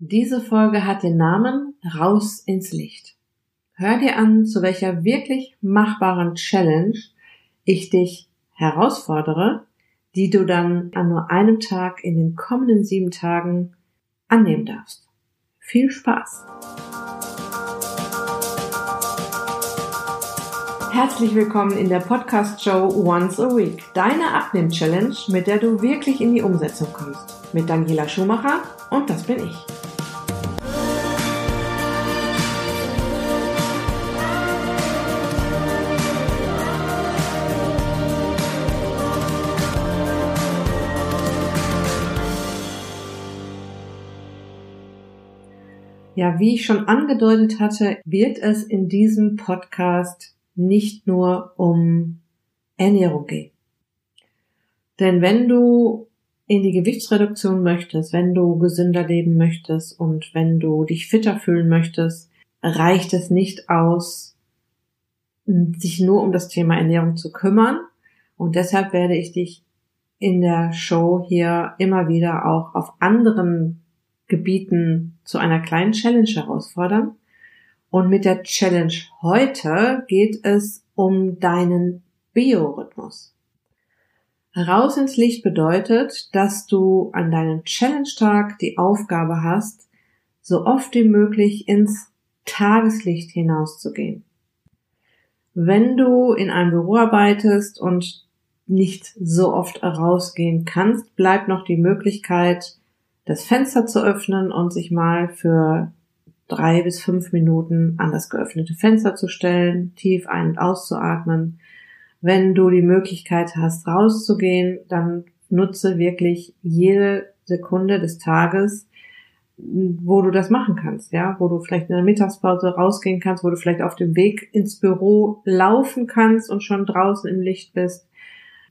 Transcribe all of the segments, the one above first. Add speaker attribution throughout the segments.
Speaker 1: Diese Folge hat den Namen Raus ins Licht. Hör dir an, zu welcher wirklich machbaren Challenge ich dich herausfordere, die du dann an nur einem Tag in den kommenden sieben Tagen annehmen darfst. Viel Spaß! Herzlich willkommen in der Podcast-Show Once a Week, deine Abnehm-Challenge, mit der du wirklich in die Umsetzung kommst. Mit Daniela Schumacher und das bin ich. Ja, wie ich schon angedeutet hatte, wird es in diesem Podcast nicht nur um Ernährung gehen. Denn wenn du in die Gewichtsreduktion möchtest, wenn du gesünder leben möchtest und wenn du dich fitter fühlen möchtest, reicht es nicht aus, sich nur um das Thema Ernährung zu kümmern. Und deshalb werde ich dich in der Show hier immer wieder auch auf anderen Gebieten zu einer kleinen Challenge herausfordern. Und mit der Challenge heute geht es um deinen Biorhythmus. Raus ins Licht bedeutet, dass du an deinem Challenge-Tag die Aufgabe hast, so oft wie möglich ins Tageslicht hinauszugehen. Wenn du in einem Büro arbeitest und nicht so oft rausgehen kannst, bleibt noch die Möglichkeit, das Fenster zu öffnen und sich mal für drei bis fünf Minuten an das geöffnete Fenster zu stellen, tief ein- und auszuatmen. Wenn du die Möglichkeit hast, rauszugehen, dann nutze wirklich jede Sekunde des Tages, wo du das machen kannst, ja, wo du vielleicht in der Mittagspause rausgehen kannst, wo du vielleicht auf dem Weg ins Büro laufen kannst und schon draußen im Licht bist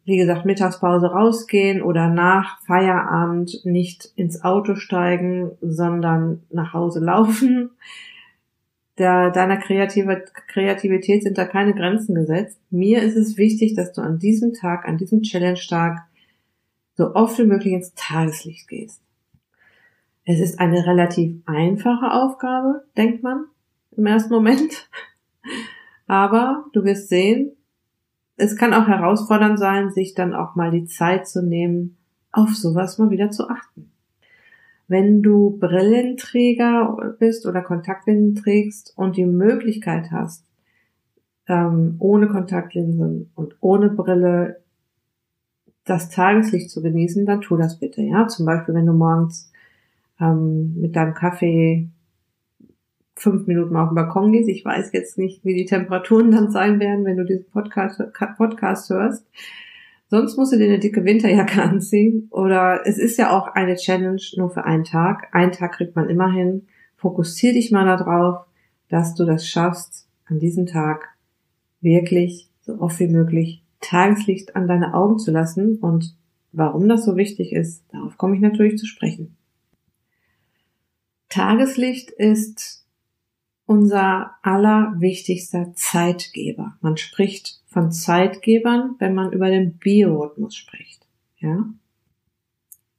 Speaker 1: wie gesagt, Mittagspause rausgehen oder nach Feierabend nicht ins Auto steigen, sondern nach Hause laufen. Der, deiner Kreativität sind da keine Grenzen gesetzt. Mir ist es wichtig, dass du an diesem Tag, an diesem Challenge-Tag so oft wie möglich ins Tageslicht gehst. Es ist eine relativ einfache Aufgabe, denkt man im ersten Moment. Aber du wirst sehen, es kann auch herausfordernd sein, sich dann auch mal die Zeit zu nehmen, auf sowas mal wieder zu achten. Wenn du Brillenträger bist oder Kontaktlinsen trägst und die Möglichkeit hast, ähm, ohne Kontaktlinsen und ohne Brille das Tageslicht zu genießen, dann tu das bitte. Ja, zum Beispiel, wenn du morgens ähm, mit deinem Kaffee fünf Minuten auf dem Balkon gehst. Ich weiß jetzt nicht, wie die Temperaturen dann sein werden, wenn du diesen Podcast, Podcast hörst. Sonst musst du dir eine dicke Winterjacke anziehen. Oder es ist ja auch eine Challenge nur für einen Tag. Einen Tag kriegt man immer hin. Fokussier dich mal darauf, dass du das schaffst, an diesem Tag wirklich so oft wie möglich Tageslicht an deine Augen zu lassen. Und warum das so wichtig ist, darauf komme ich natürlich zu sprechen. Tageslicht ist unser allerwichtigster Zeitgeber. Man spricht von Zeitgebern, wenn man über den Biorhythmus spricht. Ja?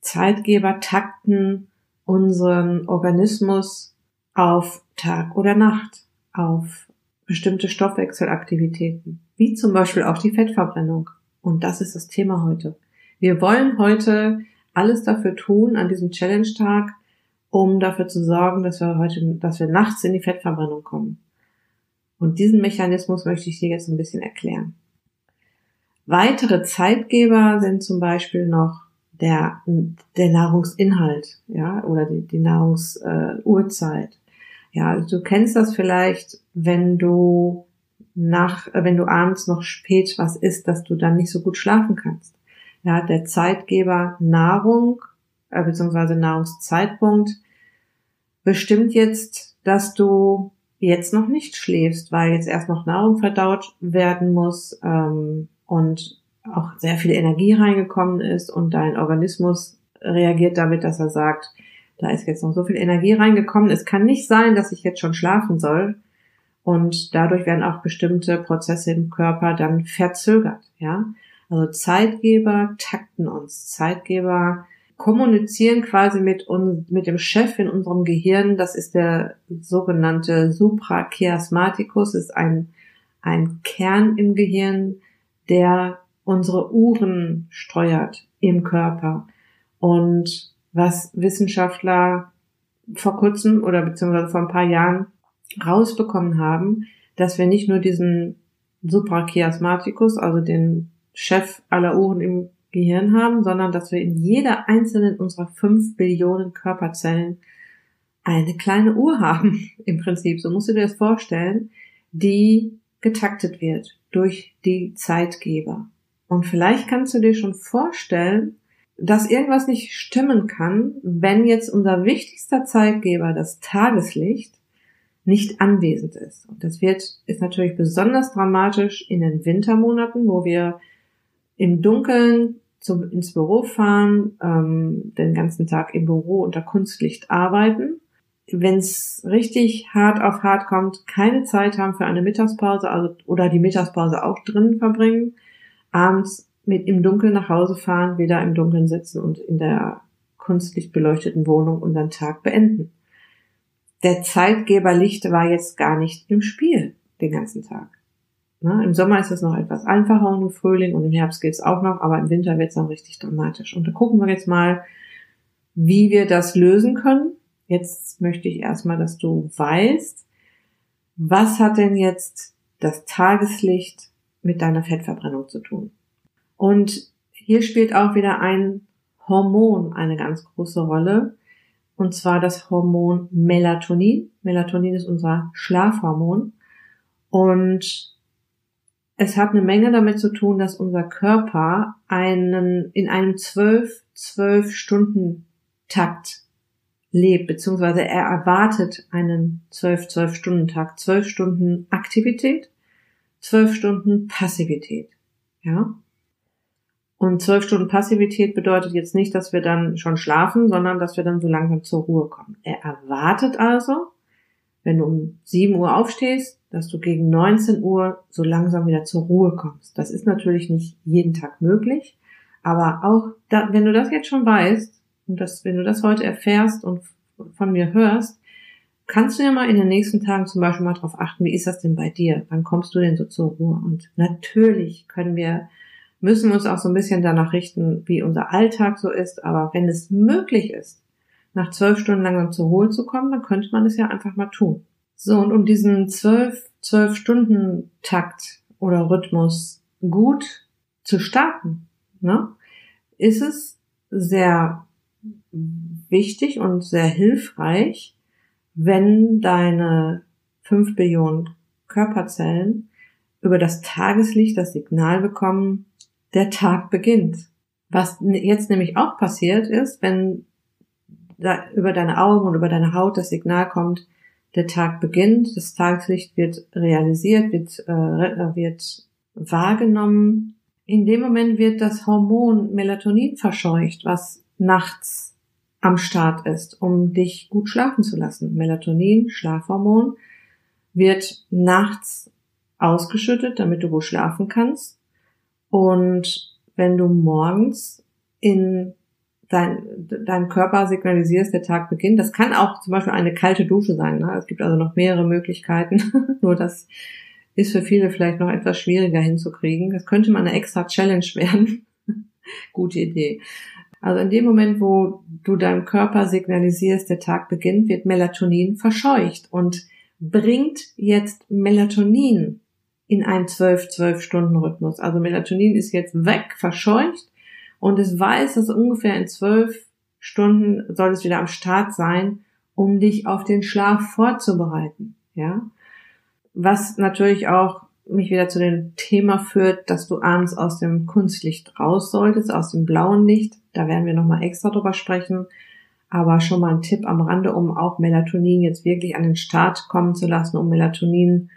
Speaker 1: Zeitgeber takten unseren Organismus auf Tag oder Nacht, auf bestimmte Stoffwechselaktivitäten, wie zum Beispiel auch die Fettverbrennung. Und das ist das Thema heute. Wir wollen heute alles dafür tun an diesem Challenge-Tag, um dafür zu sorgen, dass wir heute, dass wir nachts in die Fettverbrennung kommen. Und diesen Mechanismus möchte ich dir jetzt ein bisschen erklären. Weitere Zeitgeber sind zum Beispiel noch der, der Nahrungsinhalt, ja, oder die, die Nahrungsuhrzeit. Äh, ja, du kennst das vielleicht, wenn du nach, wenn du abends noch spät was isst, dass du dann nicht so gut schlafen kannst. Ja, der Zeitgeber Nahrung äh, beziehungsweise Nahrungszeitpunkt bestimmt jetzt, dass du jetzt noch nicht schläfst, weil jetzt erst noch Nahrung verdaut werden muss ähm, und auch sehr viel Energie reingekommen ist und dein Organismus reagiert damit, dass er sagt, da ist jetzt noch so viel Energie reingekommen. Es kann nicht sein, dass ich jetzt schon schlafen soll. Und dadurch werden auch bestimmte Prozesse im Körper dann verzögert, ja. Also Zeitgeber takten uns. Zeitgeber kommunizieren quasi mit uns, mit dem Chef in unserem Gehirn. Das ist der sogenannte Suprachiasmaticus, ist ein, ein Kern im Gehirn, der unsere Uhren steuert im Körper. Und was Wissenschaftler vor kurzem oder beziehungsweise vor ein paar Jahren rausbekommen haben, dass wir nicht nur diesen Suprachiasmaticus, also den Chef aller Uhren im Gehirn haben, sondern dass wir in jeder einzelnen unserer fünf Billionen Körperzellen eine kleine Uhr haben, im Prinzip. So musst du dir das vorstellen, die getaktet wird durch die Zeitgeber. Und vielleicht kannst du dir schon vorstellen, dass irgendwas nicht stimmen kann, wenn jetzt unser wichtigster Zeitgeber, das Tageslicht, nicht anwesend ist. Und das wird, ist natürlich besonders dramatisch in den Wintermonaten, wo wir im Dunkeln zum, ins Büro fahren, ähm, den ganzen Tag im Büro unter Kunstlicht arbeiten. Wenn es richtig hart auf hart kommt, keine Zeit haben für eine Mittagspause, also oder die Mittagspause auch drinnen verbringen, abends mit im Dunkeln nach Hause fahren, wieder im Dunkeln sitzen und in der kunstlich beleuchteten Wohnung unseren Tag beenden. Der Zeitgeber Licht war jetzt gar nicht im Spiel den ganzen Tag. Ne? Im Sommer ist es noch etwas einfacher und im Frühling und im Herbst geht es auch noch, aber im Winter wird es dann richtig dramatisch. Und da gucken wir jetzt mal, wie wir das lösen können. Jetzt möchte ich erstmal, dass du weißt, was hat denn jetzt das Tageslicht mit deiner Fettverbrennung zu tun? Und hier spielt auch wieder ein Hormon eine ganz große Rolle, und zwar das Hormon Melatonin. Melatonin ist unser Schlafhormon. Und es hat eine Menge damit zu tun, dass unser Körper einen, in einem zwölf, zwölf Stunden Takt lebt, beziehungsweise er erwartet einen zwölf, zwölf Stunden Takt, zwölf Stunden Aktivität, zwölf Stunden Passivität, ja. Und zwölf Stunden Passivität bedeutet jetzt nicht, dass wir dann schon schlafen, sondern dass wir dann so langsam zur Ruhe kommen. Er erwartet also, wenn du um 7 Uhr aufstehst, dass du gegen 19 Uhr so langsam wieder zur Ruhe kommst. Das ist natürlich nicht jeden Tag möglich, aber auch da, wenn du das jetzt schon weißt und das, wenn du das heute erfährst und von mir hörst, kannst du ja mal in den nächsten Tagen zum Beispiel mal darauf achten, wie ist das denn bei dir? Wann kommst du denn so zur Ruhe? Und natürlich können wir, müssen wir uns auch so ein bisschen danach richten, wie unser Alltag so ist, aber wenn es möglich ist, nach zwölf Stunden langsam zur Ruhe zu kommen, dann könnte man es ja einfach mal tun. So, und um diesen zwölf, zwölf Stunden Takt oder Rhythmus gut zu starten, ne, ist es sehr wichtig und sehr hilfreich, wenn deine fünf Billionen Körperzellen über das Tageslicht das Signal bekommen, der Tag beginnt. Was jetzt nämlich auch passiert ist, wenn da über deine Augen und über deine Haut das Signal kommt, der Tag beginnt, das Tageslicht wird realisiert, wird, äh, wird wahrgenommen. In dem Moment wird das Hormon Melatonin verscheucht, was nachts am Start ist, um dich gut schlafen zu lassen. Melatonin, Schlafhormon, wird nachts ausgeschüttet, damit du gut schlafen kannst. Und wenn du morgens in dein, deinem Körper signalisierst, der Tag beginnt. Das kann auch zum Beispiel eine kalte Dusche sein. Ne? Es gibt also noch mehrere Möglichkeiten. Nur das ist für viele vielleicht noch etwas schwieriger hinzukriegen. Das könnte mal eine extra Challenge werden. Gute Idee. Also in dem Moment, wo du deinem Körper signalisierst, der Tag beginnt, wird Melatonin verscheucht und bringt jetzt Melatonin in einen 12-12 Stunden Rhythmus. Also Melatonin ist jetzt weg, verscheucht und es weiß, dass ungefähr in zwölf Stunden soll es wieder am Start sein, um dich auf den Schlaf vorzubereiten, ja. Was natürlich auch mich wieder zu dem Thema führt, dass du abends aus dem Kunstlicht raus solltest, aus dem blauen Licht. Da werden wir nochmal extra drüber sprechen. Aber schon mal ein Tipp am Rande, um auch Melatonin jetzt wirklich an den Start kommen zu lassen, um Melatonin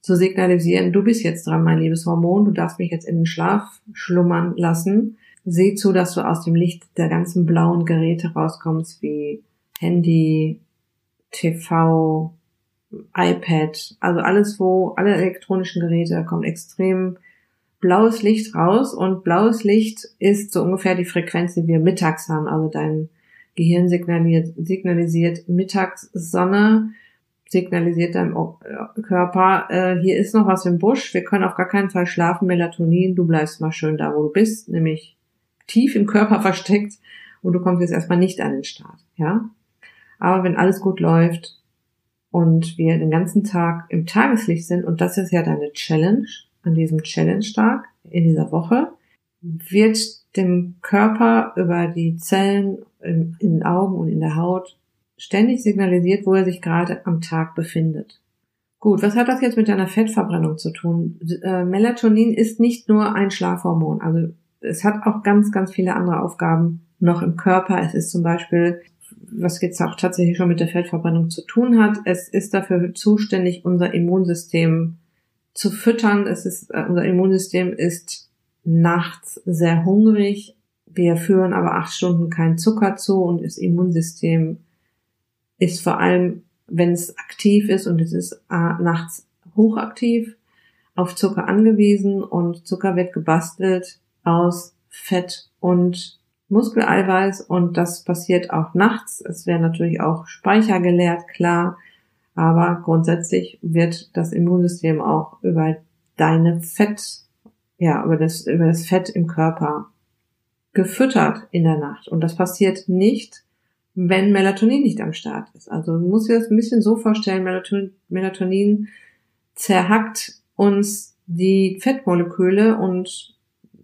Speaker 1: zu signalisieren, du bist jetzt dran, mein liebes Hormon, du darfst mich jetzt in den Schlaf schlummern lassen. Seh zu, dass du aus dem Licht der ganzen blauen Geräte rauskommst, wie Handy, TV, iPad, also alles, wo alle elektronischen Geräte, da kommt extrem blaues Licht raus. Und blaues Licht ist so ungefähr die Frequenz, die wir mittags haben. Also dein Gehirn signalisiert, signalisiert Mittagssonne, signalisiert deinem Körper, äh, hier ist noch was im Busch, wir können auf gar keinen Fall schlafen, Melatonin, du bleibst mal schön da, wo du bist, nämlich tief im Körper versteckt und du kommst jetzt erstmal nicht an den Start, ja. Aber wenn alles gut läuft und wir den ganzen Tag im Tageslicht sind, und das ist ja deine Challenge, an diesem Challenge-Tag in dieser Woche, wird dem Körper über die Zellen in, den Augen und in der Haut ständig signalisiert, wo er sich gerade am Tag befindet. Gut, was hat das jetzt mit deiner Fettverbrennung zu tun? Äh, Melatonin ist nicht nur ein Schlafhormon, also es hat auch ganz, ganz viele andere Aufgaben noch im Körper. Es ist zum Beispiel, was jetzt auch tatsächlich schon mit der Fettverbrennung zu tun hat, es ist dafür zuständig, unser Immunsystem zu füttern. Es ist, äh, unser Immunsystem ist nachts sehr hungrig. Wir führen aber acht Stunden keinen Zucker zu und das Immunsystem ist vor allem, wenn es aktiv ist und es ist äh, nachts hochaktiv, auf Zucker angewiesen und Zucker wird gebastelt aus Fett und Muskeleiweiß und das passiert auch nachts. Es werden natürlich auch Speicher geleert, klar, aber grundsätzlich wird das Immunsystem auch über deine Fett, ja, über das, über das Fett im Körper gefüttert in der Nacht. Und das passiert nicht, wenn Melatonin nicht am Start ist. Also musst dir das ein bisschen so vorstellen, Melatonin, Melatonin zerhackt uns die Fettmoleküle und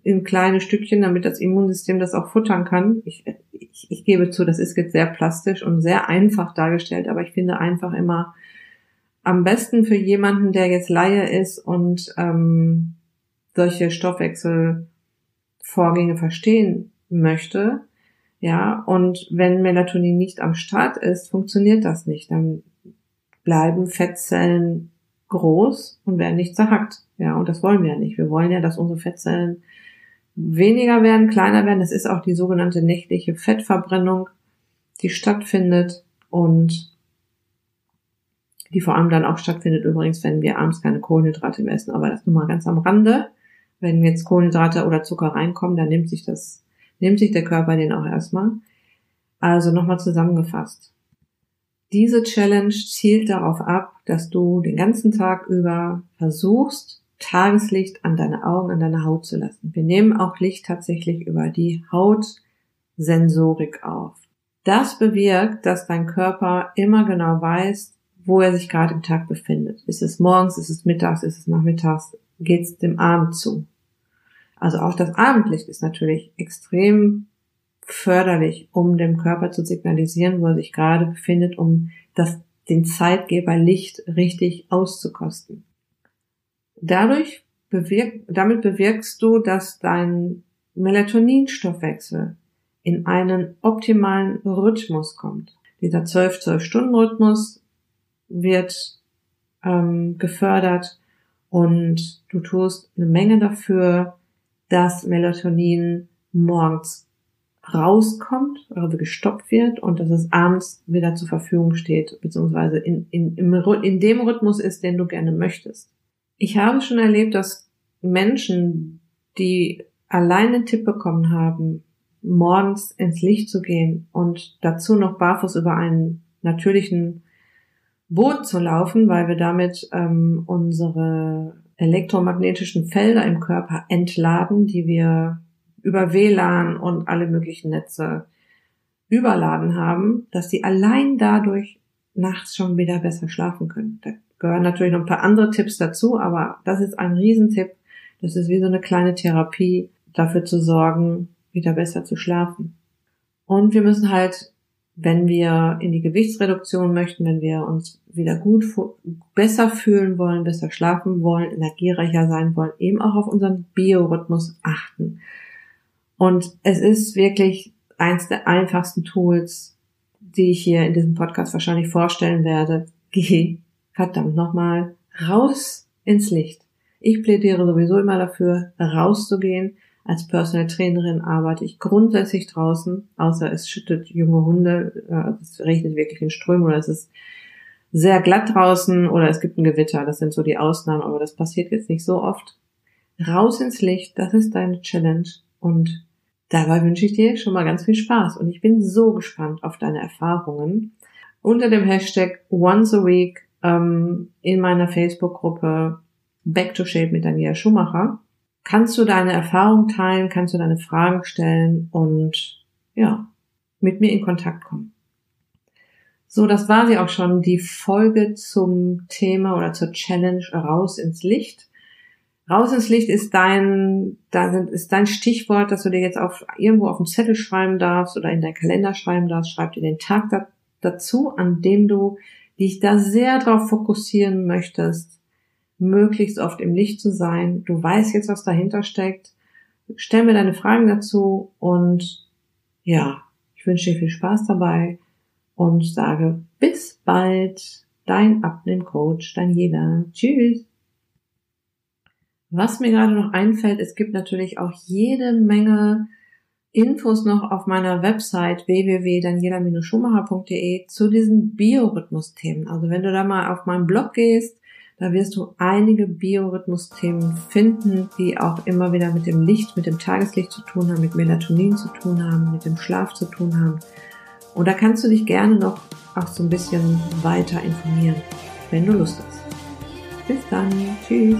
Speaker 1: in kleine Stückchen, damit das Immunsystem das auch futtern kann. Ich, ich, ich gebe zu, das ist jetzt sehr plastisch und sehr einfach dargestellt, aber ich finde einfach immer am besten für jemanden, der jetzt Laie ist und ähm, solche Stoffwechselvorgänge verstehen möchte, ja, und wenn Melatonin nicht am Start ist, funktioniert das nicht. Dann bleiben Fettzellen groß und werden nicht zerhackt. Ja, und das wollen wir ja nicht. Wir wollen ja, dass unsere Fettzellen weniger werden, kleiner werden. Das ist auch die sogenannte nächtliche Fettverbrennung, die stattfindet und die vor allem dann auch stattfindet übrigens, wenn wir abends keine Kohlenhydrate mehr essen. Aber das nur mal ganz am Rande. Wenn jetzt Kohlenhydrate oder Zucker reinkommen, dann nimmt sich das, nimmt sich der Körper den auch erstmal. Also nochmal zusammengefasst. Diese Challenge zielt darauf ab, dass du den ganzen Tag über versuchst, Tageslicht an deine Augen, an deine Haut zu lassen. Wir nehmen auch Licht tatsächlich über die Hautsensorik auf. Das bewirkt, dass dein Körper immer genau weiß, wo er sich gerade im Tag befindet. Ist es morgens, ist es mittags, ist es nachmittags, geht es dem Abend zu. Also auch das Abendlicht ist natürlich extrem förderlich, um dem Körper zu signalisieren, wo er sich gerade befindet, um das, den Zeitgeber Licht richtig auszukosten. Dadurch bewirk, damit bewirkst du, dass dein Melatoninstoffwechsel in einen optimalen Rhythmus kommt. Dieser 12-12-Stunden-Rhythmus wird ähm, gefördert und du tust eine Menge dafür, dass Melatonin morgens rauskommt, also gestoppt wird und dass es abends wieder zur Verfügung steht, beziehungsweise in, in, im, in dem Rhythmus ist, den du gerne möchtest. Ich habe schon erlebt, dass Menschen, die allein den Tipp bekommen haben, morgens ins Licht zu gehen und dazu noch barfuß über einen natürlichen Boot zu laufen, weil wir damit ähm, unsere elektromagnetischen Felder im Körper entladen, die wir über WLAN und alle möglichen Netze überladen haben, dass sie allein dadurch nachts schon wieder besser schlafen können. Gehören natürlich noch ein paar andere Tipps dazu, aber das ist ein Riesentipp. Das ist wie so eine kleine Therapie, dafür zu sorgen, wieder besser zu schlafen. Und wir müssen halt wenn wir in die Gewichtsreduktion möchten, wenn wir uns wieder gut, besser fühlen wollen, besser schlafen wollen, energiereicher sein wollen, eben auch auf unseren Biorhythmus achten. Und es ist wirklich eins der einfachsten Tools, die ich hier in diesem Podcast wahrscheinlich vorstellen werde. Geh verdammt nochmal raus ins Licht. Ich plädiere sowieso immer dafür, rauszugehen, als Personal Trainerin arbeite ich grundsätzlich draußen, außer es schüttet junge Hunde, äh, es regnet wirklich in Strömen oder es ist sehr glatt draußen oder es gibt ein Gewitter. Das sind so die Ausnahmen, aber das passiert jetzt nicht so oft. raus ins Licht, das ist deine Challenge und dabei wünsche ich dir schon mal ganz viel Spaß und ich bin so gespannt auf deine Erfahrungen. Unter dem Hashtag Once a Week ähm, in meiner Facebook-Gruppe Back to Shape mit Daniela Schumacher kannst du deine Erfahrungen teilen, kannst du deine Fragen stellen und ja, mit mir in Kontakt kommen. So, das war sie auch schon, die Folge zum Thema oder zur Challenge raus ins Licht. Raus ins Licht ist dein, ist dein Stichwort, dass du dir jetzt auf, irgendwo auf den Zettel schreiben darfst oder in dein Kalender schreiben darfst. Schreib dir den Tag da, dazu, an dem du dich da sehr darauf fokussieren möchtest, möglichst oft im Licht zu sein. Du weißt jetzt, was dahinter steckt. Stell mir deine Fragen dazu und ja, ich wünsche dir viel Spaß dabei und sage bis bald. Dein Abnehmcoach Daniela. Tschüss. Was mir gerade noch einfällt, es gibt natürlich auch jede Menge Infos noch auf meiner Website www.daniela-schumacher.de zu diesen Biorhythmus-Themen. Also wenn du da mal auf meinen Blog gehst, da wirst du einige Biorhythmus-Themen finden, die auch immer wieder mit dem Licht, mit dem Tageslicht zu tun haben, mit Melatonin zu tun haben, mit dem Schlaf zu tun haben. Und da kannst du dich gerne noch auch so ein bisschen weiter informieren, wenn du Lust hast. Bis dann. Tschüss.